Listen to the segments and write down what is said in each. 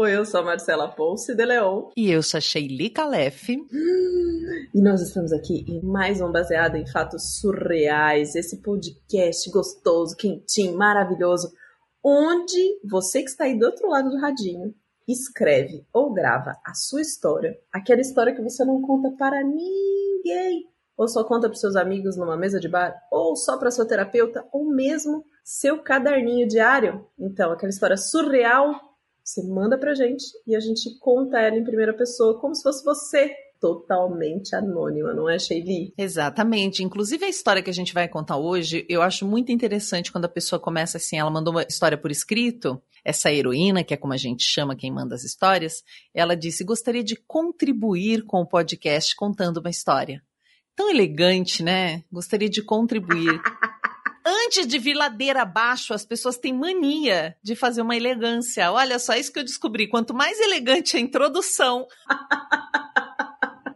Oi, eu sou a Marcela Ponce de Leon. E eu sou a Sheili Calef. E nós estamos aqui em mais um Baseado em Fatos Surreais, esse podcast gostoso, quentinho, maravilhoso, onde você que está aí do outro lado do radinho escreve ou grava a sua história, aquela história que você não conta para ninguém, ou só conta para seus amigos numa mesa de bar, ou só para sua terapeuta, ou mesmo seu caderninho diário. Então, aquela história surreal, você manda pra gente e a gente conta ela em primeira pessoa, como se fosse você totalmente anônima, não é, Sheili? Exatamente. Inclusive, a história que a gente vai contar hoje, eu acho muito interessante quando a pessoa começa assim, ela mandou uma história por escrito, essa heroína, que é como a gente chama quem manda as histórias, ela disse: gostaria de contribuir com o podcast contando uma história. Tão elegante, né? Gostaria de contribuir. Antes de vir ladeira abaixo, as pessoas têm mania de fazer uma elegância. Olha só, isso que eu descobri. Quanto mais elegante a introdução.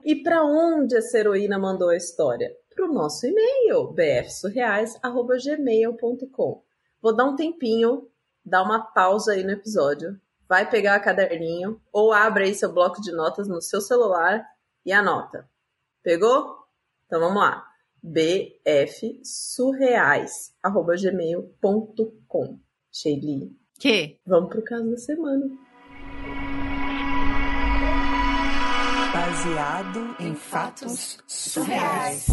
E para onde essa heroína mandou a história? Para o nosso e-mail, bfsurreais.gmail.com. Vou dar um tempinho, dar uma pausa aí no episódio. Vai pegar o caderninho ou abre aí seu bloco de notas no seu celular e anota. Pegou? Então vamos lá. bfsurreais.gmail.com. Sheili. Que? Vamos pro caso da semana. Baseado em fatos surreais.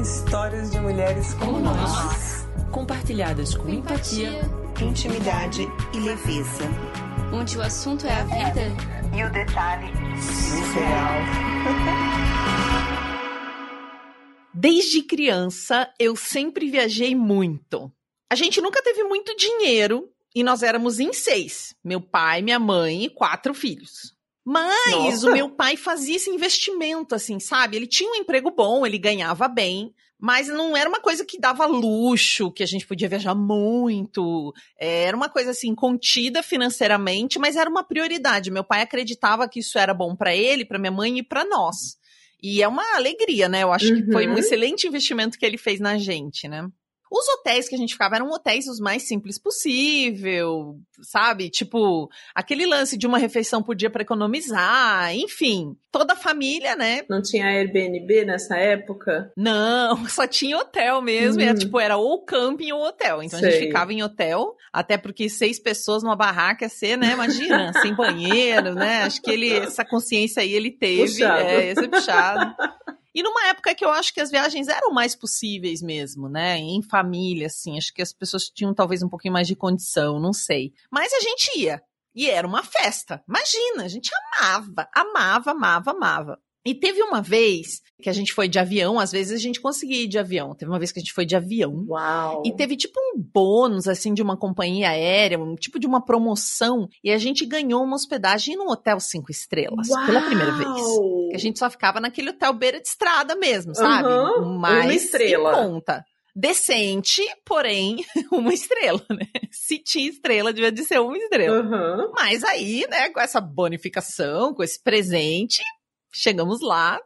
Histórias de mulheres como nós, compartilhadas com empatia, intimidade e leveza. Onde o assunto é a vida e o detalhe surreal. Desde criança, eu sempre viajei muito. A gente nunca teve muito dinheiro e nós éramos em seis: meu pai, minha mãe e quatro filhos. Mas Nossa. o meu pai fazia esse investimento, assim, sabe? Ele tinha um emprego bom, ele ganhava bem, mas não era uma coisa que dava luxo, que a gente podia viajar muito. Era uma coisa assim contida financeiramente, mas era uma prioridade. Meu pai acreditava que isso era bom para ele, para minha mãe e para nós. E é uma alegria, né? Eu acho que foi um Uhum. excelente investimento que ele fez na gente, né? Os hotéis que a gente ficava eram hotéis os mais simples possível, sabe? Tipo, aquele lance de uma refeição por dia para economizar, enfim. Toda a família, né? Não tinha Airbnb nessa época? Não, só tinha hotel mesmo. Era, Hum. tipo, era ou camping ou hotel. Então a Sei. gente ficava em hotel, até porque seis pessoas numa barraca ia ser, né? Imagina, sem banheiro, né? Acho que ele, essa consciência aí ele teve. Puxado. É, ia ser puxado. E numa época que eu acho que as viagens eram mais possíveis mesmo, né? Em família, assim. Acho que as pessoas tinham talvez um pouquinho mais de condição, não sei. Mas a gente ia. E era uma festa. Imagina, a gente amava, amava, amava, amava. E teve uma vez que a gente foi de avião, às vezes a gente conseguia ir de avião. Teve uma vez que a gente foi de avião. Uau! E teve tipo um bônus, assim, de uma companhia aérea, um tipo de uma promoção. E a gente ganhou uma hospedagem num hotel cinco estrelas, pela primeira vez. Uau! Que a gente só ficava naquele hotel beira de estrada mesmo, sabe? Aham, Mais uma estrela. conta. Decente, porém, uma estrela, né? Se tinha estrela, devia de ser uma estrela. Aham. Mas aí, né, com essa bonificação, com esse presente, chegamos lá.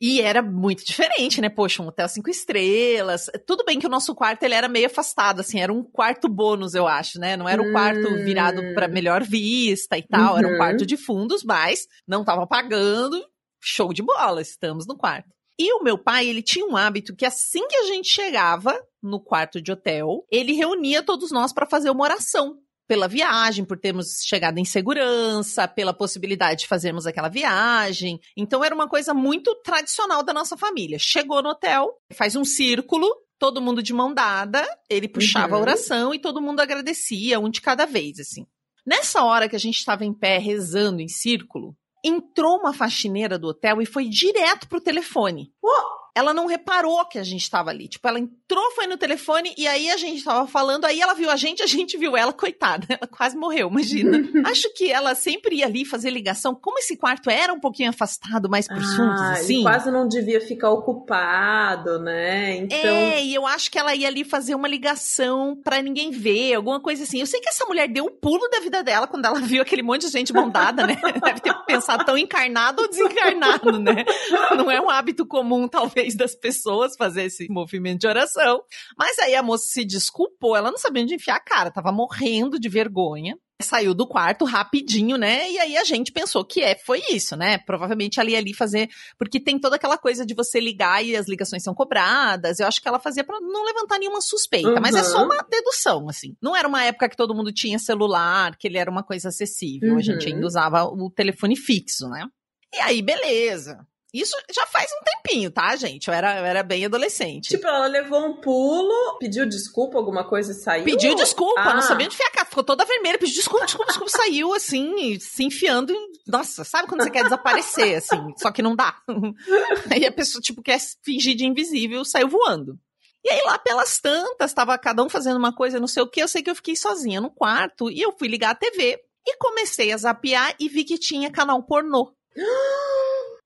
E era muito diferente, né? Poxa, um hotel cinco estrelas. Tudo bem que o nosso quarto ele era meio afastado, assim, era um quarto bônus, eu acho, né? Não era um Hum. quarto virado para melhor vista e tal, era um Uhum. quarto de fundos, mas não tava pagando. Show de bola, estamos no quarto. E o meu pai, ele tinha um hábito que assim que a gente chegava no quarto de hotel, ele reunia todos nós para fazer uma oração pela viagem, por termos chegado em segurança, pela possibilidade de fazermos aquela viagem. Então era uma coisa muito tradicional da nossa família. Chegou no hotel, faz um círculo, todo mundo de mão dada, ele puxava a Uhum. oração e todo mundo agradecia, um de cada vez, assim. Nessa hora que a gente estava em pé rezando em círculo, entrou uma faxineira do hotel e foi direto pro telefone. Ela não reparou que a gente estava ali. Tipo, ela entrou, foi no telefone e aí a gente tava falando, aí ela viu a gente, a gente viu ela, coitada. Ela quase morreu, imagina. Acho que ela sempre ia ali fazer ligação. Como esse quarto era um pouquinho afastado, mais fundos, Ah, assim. e quase não devia ficar ocupado, né? Então. É, e eu acho que ela ia ali fazer uma ligação pra ninguém ver, alguma coisa assim. Eu sei que essa mulher deu o pulo da vida dela quando ela viu aquele monte de gente bondada, né? Deve ter pensado tão encarnado ou desencarnado, né? Não é um hábito comum, talvez, das pessoas fazer esse movimento de oração. Mas aí a moça se desculpou, ela não sabia onde enfiar a cara, tava morrendo de vergonha. saiu do quarto rapidinho, né? E aí a gente pensou que é, foi isso, né? Provavelmente ali ali fazer, porque tem toda aquela coisa de você ligar e as ligações são cobradas. Eu acho que ela fazia para não levantar nenhuma suspeita, uhum. mas é só uma dedução, assim. Não era uma época que todo mundo tinha celular, que ele era uma coisa acessível. Uhum. A gente ainda usava o telefone fixo, né? E aí, beleza. Isso já faz um tempinho, tá, gente? Eu era, eu era bem adolescente. Tipo, ela levou um pulo, pediu desculpa, alguma coisa e saiu? Pediu desculpa, ah. não sabia onde ficar. Ficou toda vermelha, pediu desculpa, desculpa, desculpa. saiu assim, se enfiando em... Nossa, sabe quando você quer desaparecer, assim? Só que não dá. Aí a pessoa, tipo, quer fingir de invisível, saiu voando. E aí lá pelas tantas, tava cada um fazendo uma coisa, não sei o que, eu sei que eu fiquei sozinha no quarto e eu fui ligar a TV e comecei a zapear e vi que tinha canal pornô.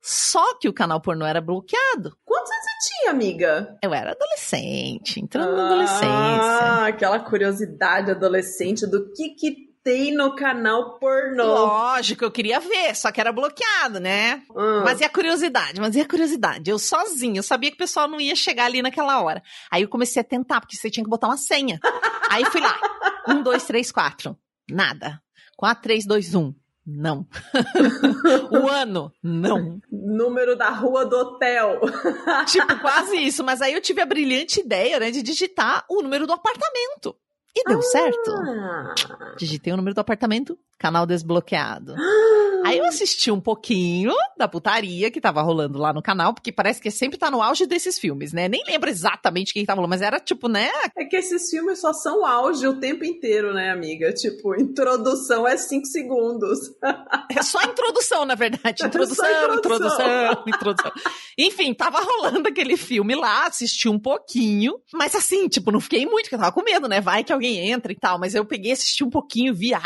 Só que o canal pornô era bloqueado. Quantos anos você tinha, amiga? Eu era adolescente, entrando ah, na adolescência. aquela curiosidade adolescente do que que tem no canal pornô. Lógico, eu queria ver, só que era bloqueado, né? Hum. Mas e a curiosidade? Mas e a curiosidade? Eu sozinha, eu sabia que o pessoal não ia chegar ali naquela hora. Aí eu comecei a tentar, porque você tinha que botar uma senha. Aí fui lá. Um, dois, três, quatro. Nada. Quatro, três, dois, um. Não. o ano? Não. Número da rua do hotel. tipo, quase isso. Mas aí eu tive a brilhante ideia, né, de digitar o número do apartamento. E deu ah. certo. Digitei o número do apartamento, canal desbloqueado. Aí eu assisti um pouquinho da putaria que tava rolando lá no canal, porque parece que sempre tá no auge desses filmes, né? Nem lembro exatamente quem tava rolando, mas era tipo, né? É que esses filmes só são auge o tempo inteiro, né, amiga? Tipo, introdução é cinco segundos. É só introdução, na verdade. Introdução, é introdução, introdução, introdução. Enfim, tava rolando aquele filme lá, assisti um pouquinho, mas assim, tipo, não fiquei muito, porque eu tava com medo, né? Vai que alguém entra e tal, mas eu peguei, assisti um pouquinho, vi, ah,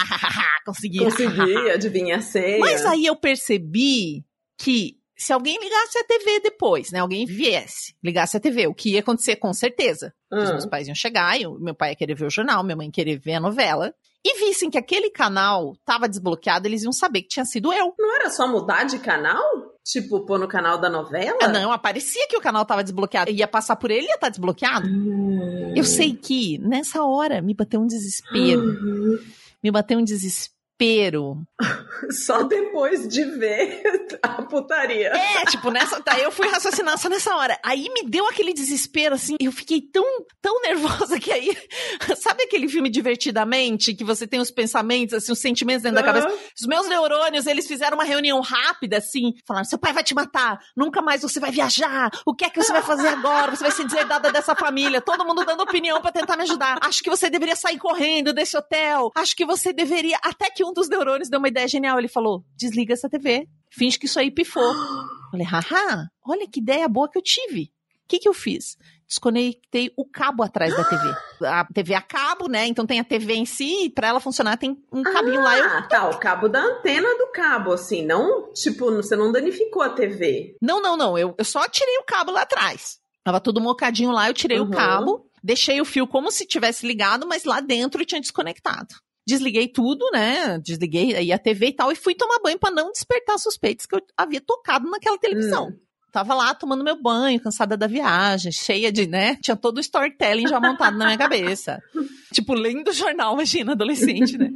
consegui. Consegui, adivinha a senha. Mas aí eu percebi que se alguém ligasse a TV depois, né? Alguém viesse, ligasse a TV, o que ia acontecer com certeza? Os meus pais iam chegar, eu, meu pai ia querer ver o jornal, minha mãe ia querer ver a novela. E vissem que aquele canal tava desbloqueado, eles iam saber que tinha sido eu. Não era só mudar de canal? Tipo, pôr no canal da novela? Ah, não, aparecia que o canal tava desbloqueado. Ia passar por ele e ia estar tá desbloqueado. Hum. Eu sei que, nessa hora, me bateu um desespero. Uhum. Me bateu um desespero desespero. Só depois de ver a putaria. É, tipo, nessa. Tá, eu fui raciocinar só nessa hora. Aí me deu aquele desespero, assim. Eu fiquei tão, tão nervosa que aí. Sabe aquele filme Divertidamente? Que você tem os pensamentos, assim, os sentimentos dentro uhum. da cabeça? Os meus neurônios, eles fizeram uma reunião rápida, assim. Falaram: seu pai vai te matar, nunca mais você vai viajar. O que é que você vai fazer agora? Você vai ser deserdada dessa família. Todo mundo dando opinião para tentar me ajudar. Acho que você deveria sair correndo desse hotel. Acho que você deveria. Até que um dos neurônios deu uma ideia genial. Ele falou: desliga essa TV. Finge que isso aí pifou. Falei, haha, olha que ideia boa que eu tive. O que, que eu fiz? Desconectei o cabo atrás da TV. A TV a cabo, né? Então tem a TV em si, e pra ela funcionar tem um cabinho ah, lá. Eu... tá, o cabo da antena do cabo, assim, não, tipo, você não danificou a TV. Não, não, não, eu, eu só tirei o cabo lá atrás. Tava tudo mocadinho lá, eu tirei uhum. o cabo, deixei o fio como se tivesse ligado, mas lá dentro tinha desconectado. Desliguei tudo, né? Desliguei aí a TV e tal, e fui tomar banho para não despertar suspeitos que eu havia tocado naquela televisão. Hum. Tava lá tomando meu banho, cansada da viagem, cheia de, né? Tinha todo o storytelling já montado na minha cabeça. Tipo, lendo o jornal, imagina, adolescente, né?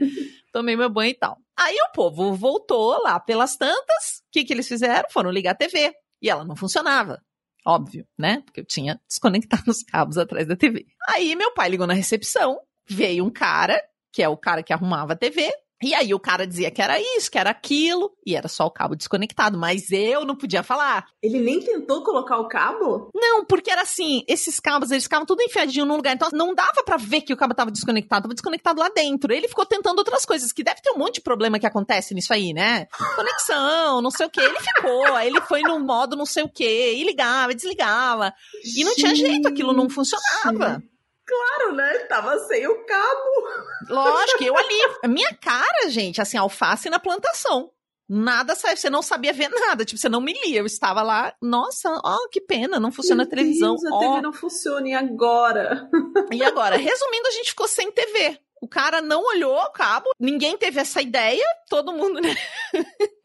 Tomei meu banho e tal. Aí o povo voltou lá pelas tantas. O que, que eles fizeram? Foram ligar a TV. E ela não funcionava. Óbvio, né? Porque eu tinha desconectado os cabos atrás da TV. Aí meu pai ligou na recepção, veio um cara que é o cara que arrumava a TV. E aí o cara dizia que era isso, que era aquilo, e era só o cabo desconectado, mas eu não podia falar. Ele nem tentou colocar o cabo? Não, porque era assim, esses cabos, eles ficavam tudo enfiadinho num lugar, então não dava para ver que o cabo tava desconectado, tava desconectado lá dentro. Ele ficou tentando outras coisas, que deve ter um monte de problema que acontece nisso aí, né? Conexão, não sei o que. Ele ficou, aí ele foi no modo não sei o que, e ligava, e desligava. E não tinha jeito, aquilo não funcionava. Claro, né? Tava sem o cabo. Lógico, eu ali. Minha cara, gente, assim, alface na plantação. Nada saiu, você não sabia ver nada, tipo, você não me lia. Eu estava lá, nossa, ó, oh, que pena, não funciona Meu a televisão. Deus, a TV não funciona, e agora? E agora? Resumindo, a gente ficou sem TV. O cara não olhou o cabo, ninguém teve essa ideia, todo mundo, né?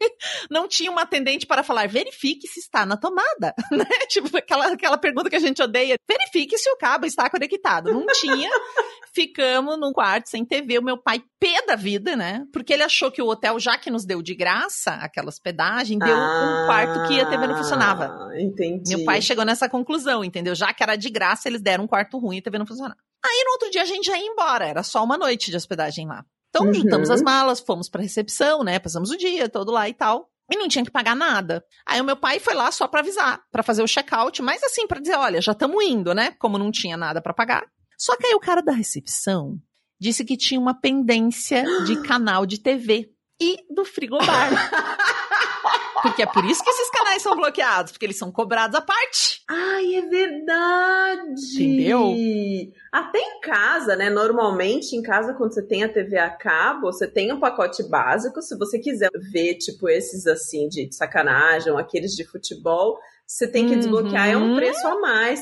não tinha uma atendente para falar, verifique se está na tomada, né? Tipo, aquela, aquela pergunta que a gente odeia, verifique se o cabo está conectado. Não tinha. Ficamos num quarto sem TV, o meu pai pé da vida, né? Porque ele achou que o hotel, já que nos deu de graça aquela hospedagem, deu um quarto que a TV não funcionava. Ah, Entendi. Meu pai chegou nessa conclusão, entendeu? Já que era de graça, eles deram um quarto ruim e a TV não funcionava. Aí no outro dia a gente já ia embora, era só uma noite de hospedagem lá. Então Uhum. juntamos as malas, fomos pra recepção, né? Passamos o dia todo lá e tal. E não tinha que pagar nada. Aí o meu pai foi lá só pra avisar, pra fazer o check-out, mas assim, pra dizer, olha, já estamos indo, né? Como não tinha nada pra pagar. Só que aí o cara da recepção disse que tinha uma pendência de canal de TV e do frigobar. Porque é por isso que esses canais são bloqueados, porque eles são cobrados à parte. Ai, é verdade! Entendeu? Até em casa, né? Normalmente, em casa, quando você tem a TV a cabo, você tem um pacote básico. Se você quiser ver, tipo, esses assim, de sacanagem, aqueles de futebol, você tem que Uhum. desbloquear, é um preço a mais.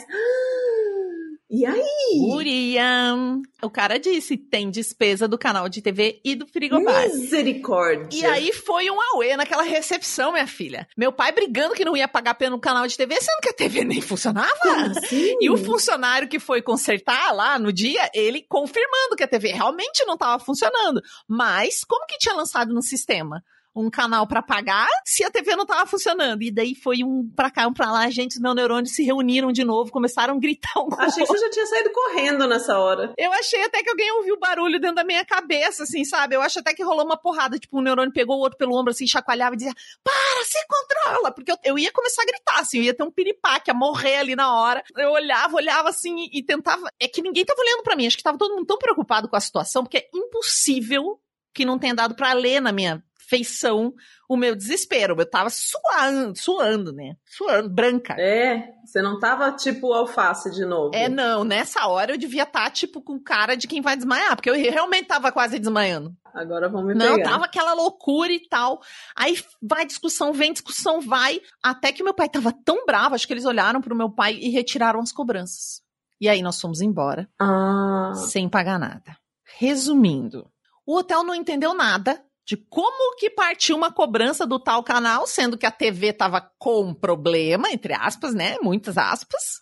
E aí? Uriam. O cara disse, tem despesa do canal de TV e do frigobar. Misericórdia! E aí foi um auê naquela recepção, minha filha. Meu pai brigando que não ia pagar pelo canal de TV, sendo que a TV nem funcionava. Assim? E o funcionário que foi consertar lá no dia, ele confirmando que a TV realmente não estava funcionando. Mas como que tinha lançado no sistema? Um canal pra pagar se a TV não tava funcionando. E daí foi um pra cá, um pra lá. Gente, os meus neurônios se reuniram de novo, começaram a gritar um com Achei que você já tinha saído correndo nessa hora. eu achei até que alguém ouviu barulho dentro da minha cabeça, assim, sabe? Eu acho até que rolou uma porrada, tipo, um neurônio pegou o outro pelo ombro, assim, chacoalhava e dizia, para, se controla! Porque eu, eu ia começar a gritar, assim, eu ia ter um piripaque, a morrer ali na hora. Eu olhava, olhava, assim, e, e tentava... É que ninguém tava olhando pra mim, acho que tava todo mundo tão preocupado com a situação, porque é impossível que não tenha dado pra ler na minha feição o meu desespero. Eu tava suando, suando, né? Suando, branca. É, você não tava tipo alface de novo. É, não, nessa hora eu devia estar, tipo, com cara de quem vai desmaiar, porque eu realmente tava quase desmaiando. Agora vamos me Não, pegar. tava aquela loucura e tal. Aí vai discussão, vem discussão, vai. Até que meu pai tava tão bravo, acho que eles olharam pro meu pai e retiraram as cobranças. E aí nós fomos embora, Ah, sem pagar nada. Resumindo, o hotel não entendeu nada de como que partiu uma cobrança do tal canal, sendo que a TV tava com problema, entre aspas, né? Muitas aspas.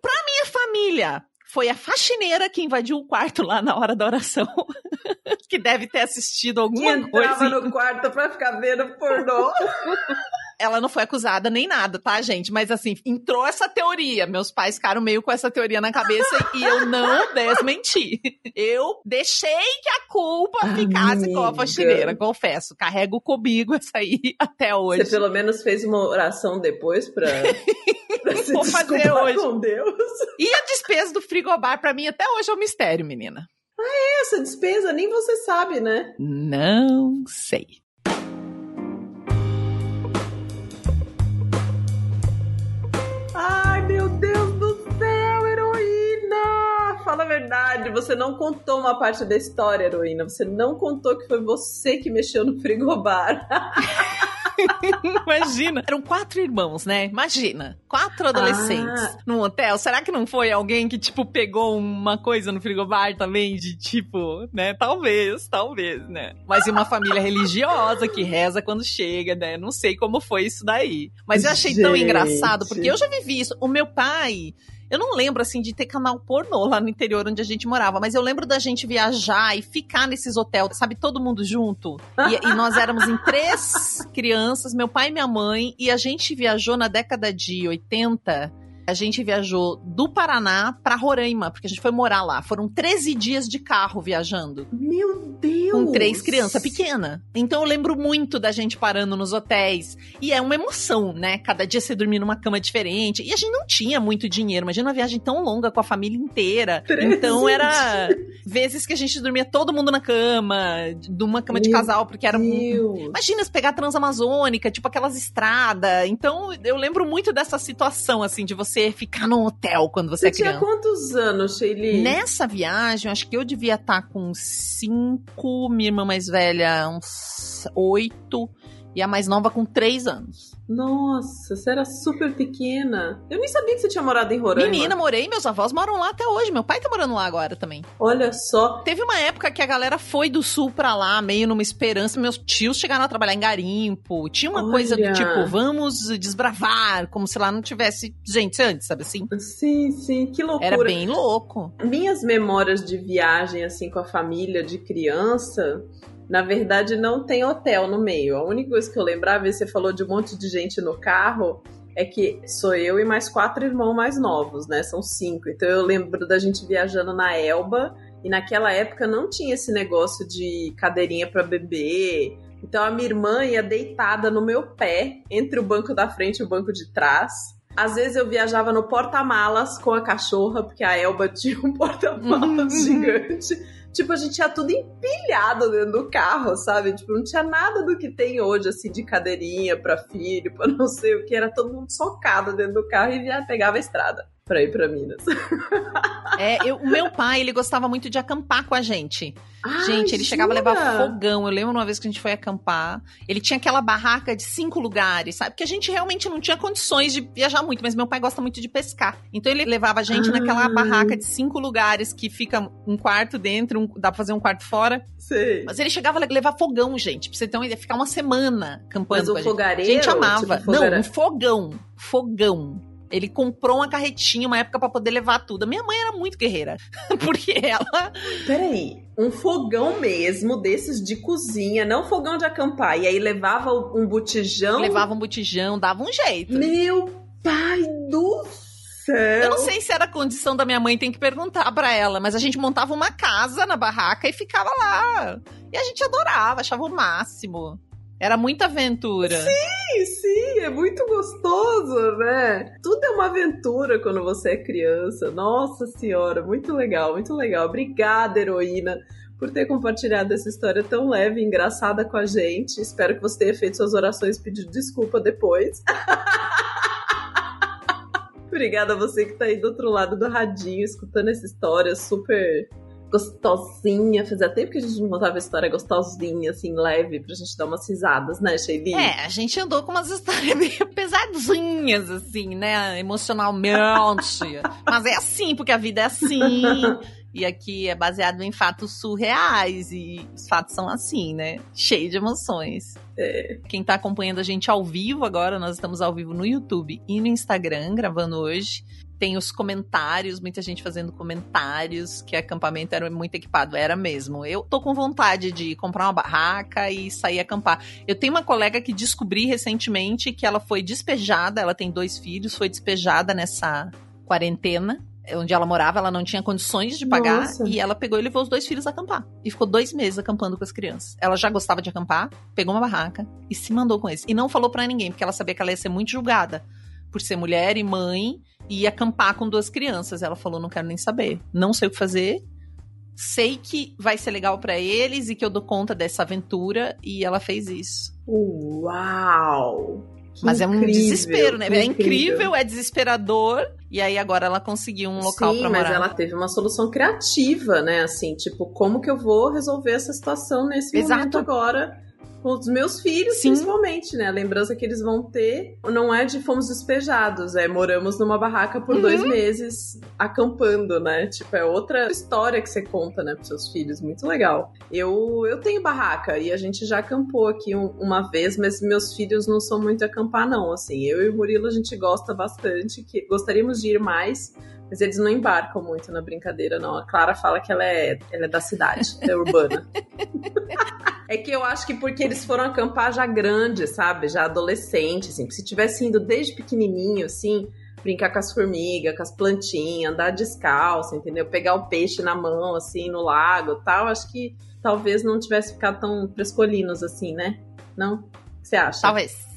Pra minha família, foi a faxineira que invadiu o quarto lá na hora da oração. que deve ter assistido que alguma entrava coisa. no quarto pra ficar vendo pornô. Ela não foi acusada nem nada, tá, gente? Mas assim, entrou essa teoria. Meus pais ficaram meio com essa teoria na cabeça e eu não desmenti. Eu deixei que a culpa ficasse com a Amiga. faxineira, confesso. Carrego comigo essa aí até hoje. Você pelo menos fez uma oração depois pra, pra se Vou fazer hoje. com Deus. E a despesa do frigobar, pra mim, até hoje é um mistério, menina. Essa despesa nem você sabe, né? Não sei. Fala a verdade, você não contou uma parte da história, heroína. Você não contou que foi você que mexeu no frigobar. Imagina. Eram quatro irmãos, né? Imagina. Quatro adolescentes Ah. num hotel. Será que não foi alguém que, tipo, pegou uma coisa no frigobar também? De tipo, né? Talvez, talvez, né? Mas e uma família religiosa que reza quando chega, né? Não sei como foi isso daí. Mas eu achei tão Gente. engraçado, porque eu já vivi isso. O meu pai. Eu não lembro, assim, de ter canal pornô lá no interior onde a gente morava, mas eu lembro da gente viajar e ficar nesses hotéis, sabe, todo mundo junto. E, e nós éramos em três crianças, meu pai e minha mãe, e a gente viajou na década de 80. A gente viajou do Paraná pra Roraima, porque a gente foi morar lá. Foram 13 dias de carro viajando, Meu Deus! com três crianças pequenas. Então eu lembro muito da gente parando nos hotéis. E é uma emoção, né? Cada dia você dormir numa cama diferente. E a gente não tinha muito dinheiro. Imagina uma viagem tão longa com a família inteira. 13 Então era vezes que a gente dormia todo mundo na cama, de uma cama de Meu casal, porque era Deus. Imagina se pegar a Transamazônica, tipo aquelas estradas. Então, eu lembro muito dessa situação, assim, de você ficar num hotel quando você, Você é tinha criança. quantos anos, Sheili? Nessa viagem, acho que eu devia estar com cinco, minha irmã mais velha, uns oito, E a mais nova com 3 anos. Nossa, você era super pequena. Eu nem sabia que você tinha morado em Roraima. Menina, morei, meus avós moram lá até hoje. Meu pai tá morando lá agora também. Olha só. Teve uma época que a galera foi do sul pra lá, meio numa esperança. Meus tios chegaram a trabalhar em garimpo. Tinha uma Olha. coisa do tipo, vamos desbravar, como se lá não tivesse gente antes, sabe assim? Sim, sim, que loucura. Era bem louco. Minhas memórias de viagem, assim, com a família de criança, na verdade, não tem hotel no meio. A única coisa que eu lembrava, e você falou de um monte de gente no carro, é que sou eu e mais quatro irmãos mais novos, né? São cinco. Então eu lembro da gente viajando na Elba, e naquela época não tinha esse negócio de cadeirinha para bebê. Então a minha irmã ia deitada no meu pé, entre o banco da frente e o banco de trás. Às vezes eu viajava no porta-malas com a cachorra, porque a Elba tinha um porta-malas Uhum. gigante. Tipo, a gente tinha tudo empilhado dentro do carro, sabe? Tipo, não tinha nada do que tem hoje, assim, de cadeirinha pra filho, pra não sei o que. Era todo mundo socado dentro do carro e já pegava a estrada pra ir pra Minas. É, eu- o meu pai, ele gostava muito de acampar com a gente. Ai, Gente, ele chegava a jura? levar fogão. Eu lembro uma vez que a gente foi acampar. Ele tinha aquela barraca de cinco lugares, sabe? Porque a gente realmente não tinha condições de viajar muito, mas meu pai gosta muito de pescar. Então ele levava a gente Ah. naquela barraca de cinco lugares que fica um quarto dentro, um- dá pra fazer um quarto fora. Sei. Mas ele chegava a levar fogão, gente. Pra você ter uma ideia, ficar uma semana acampando. Mas o a gente. fogareiro? A gente amava. tipo, Não, um fogão. Fogão. Ele comprou uma carretinha uma época pra poder levar tudo. A minha mãe era muito guerreira. Porque ela. Peraí, um fogão mesmo, desses de cozinha, não fogão de acampar. E aí levava um botijão. levava um botijão, dava um jeito. Meu pai do céu! Eu não sei se era condição da minha mãe, tem que perguntar pra ela, mas a gente montava uma casa na barraca e ficava lá. E a gente adorava, achava o máximo. Era muita aventura. Sim, é muito gostoso, né? Tudo é uma aventura quando você é criança. Nossa senhora, muito legal, muito legal. Obrigada, heroína, por ter compartilhado essa história tão leve e engraçada com a gente. Espero que você tenha feito suas orações e pedido desculpa depois. Obrigada a você que tá aí do outro lado do radinho, escutando essa história super gostosinha. Fazia tempo que a gente não contava história gostosinha, assim, leve, pra gente dar umas risadas, né, Sheili? É, a gente andou com umas histórias meio pesadinhas, assim, né? Emocionalmente. Mas é assim, porque a vida é assim. E aqui é baseado em fatos surreais. E os fatos são assim, né? Cheio de emoções. É. Quem tá acompanhando a gente ao vivo agora, nós estamos ao vivo no YouTube e no Instagram, gravando hoje. Tem os comentários, muita gente fazendo comentários, que acampamento era muito equipado. Era mesmo. Eu tô com vontade de comprar uma barraca e sair acampar. Eu tenho uma colega que descobri recentemente que ela foi despejada, ela tem dois filhos, foi despejada nessa quarentena. Onde ela morava, ela não tinha condições de pagar Nossa. e ela pegou e levou os dois filhos a acampar. E ficou dois meses acampando com as crianças. Ela já gostava de acampar, pegou uma barraca e se mandou com eles. E não falou pra ninguém, porque ela sabia que ela ia ser muito julgada por ser mulher e mãe e acampar com duas crianças. Ela falou: não quero nem saber, não sei o que fazer. Sei que vai ser legal pra eles e que eu dou conta dessa aventura. E ela fez isso. Uau! Que Mas é um incrível, desespero, né? É incrível, é desesperador. E aí agora ela conseguiu um local Sim, pra mas morar. ela teve uma solução criativa, né? Assim, tipo, como que eu vou resolver essa situação nesse Exato. momento agora com os meus filhos, Sim. principalmente, né? A lembrança que eles vão ter não é de fomos despejados, é moramos numa barraca por Uhum. dois meses acampando, né? Tipo, é outra história que você conta, né, pros seus filhos. Muito legal. Eu, eu tenho barraca e a gente já acampou aqui um- uma vez, mas meus filhos não são muito acampar, não. Assim, eu e o Murilo a gente gosta bastante, que gostaríamos de ir mais. Mas eles não embarcam muito na brincadeira, não. A Clara fala que ela é, ela é da cidade, é urbana. É que eu acho que porque eles foram acampar já grande, sabe? Já adolescente, assim. Se tivesse indo desde pequenininho, assim, brincar com as formigas, com as plantinhas, andar descalço, entendeu? Pegar o peixe na mão, assim, no lago e tal, acho que talvez não tivesse ficado tão frescolinos assim, né? Não? O que você acha? Talvez.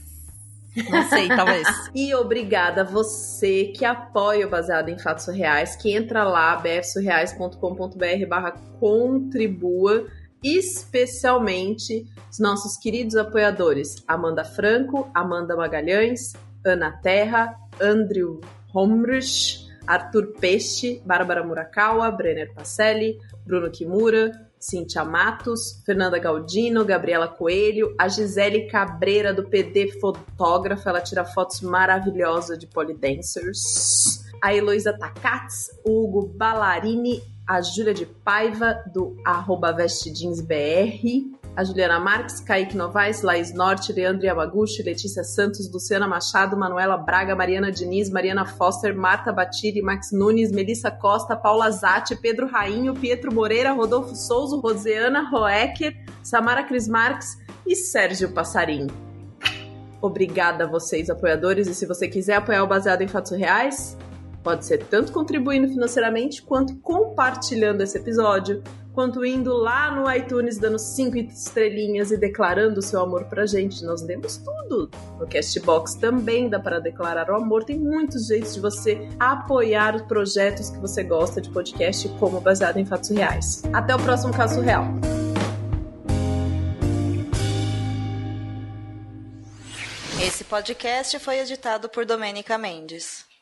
Não sei, talvez. E obrigada a você que apoia o Baseado em Fatos Reais, que entra lá, bfsurreais.com.br barra contribua, especialmente os nossos queridos apoiadores, Amanda Franco, Amanda Magalhães, Ana Terra, Andrew Homrich, Arthur Peixe, Bárbara Murakawa, Brenner Pacelli, Bruno Kimura, Cíntia Matos, Fernanda Galdino, Gabriela Coelho, a Gisele Cabreira do PD Fotógrafa, ela tira fotos maravilhosas de polidancers. A Heloísa Takats, o Hugo Ballarini, a Júlia de Paiva do arroba vestjeansbr, a Juliana Marques, Kaique Novaes, Laís Norte, Leandro Yamaguchi, Letícia Santos, Luciana Machado, Manuela Braga, Mariana Diniz, Mariana Foster, Marta Batiri, Max Nunes, Melissa Costa, Paula Zatti, Pedro Rainho, Pietro Moreira, Rodolfo Souza, Roseana Roecker, Samara Cris Marques e Sérgio Passarim. Obrigada a vocês, apoiadores, e se você quiser apoiar o Baseado em Fatos Reais, pode ser tanto contribuindo financeiramente quanto compartilhando esse episódio quanto indo lá no iTunes dando cinco estrelinhas e declarando o seu amor pra gente. Nós demos tudo. No Castbox também dá para declarar o amor. Tem muitos jeitos de você apoiar os projetos que você gosta de podcast, como baseado em fatos reais. Até o próximo caso real. Esse podcast foi editado por Domênica Mendes.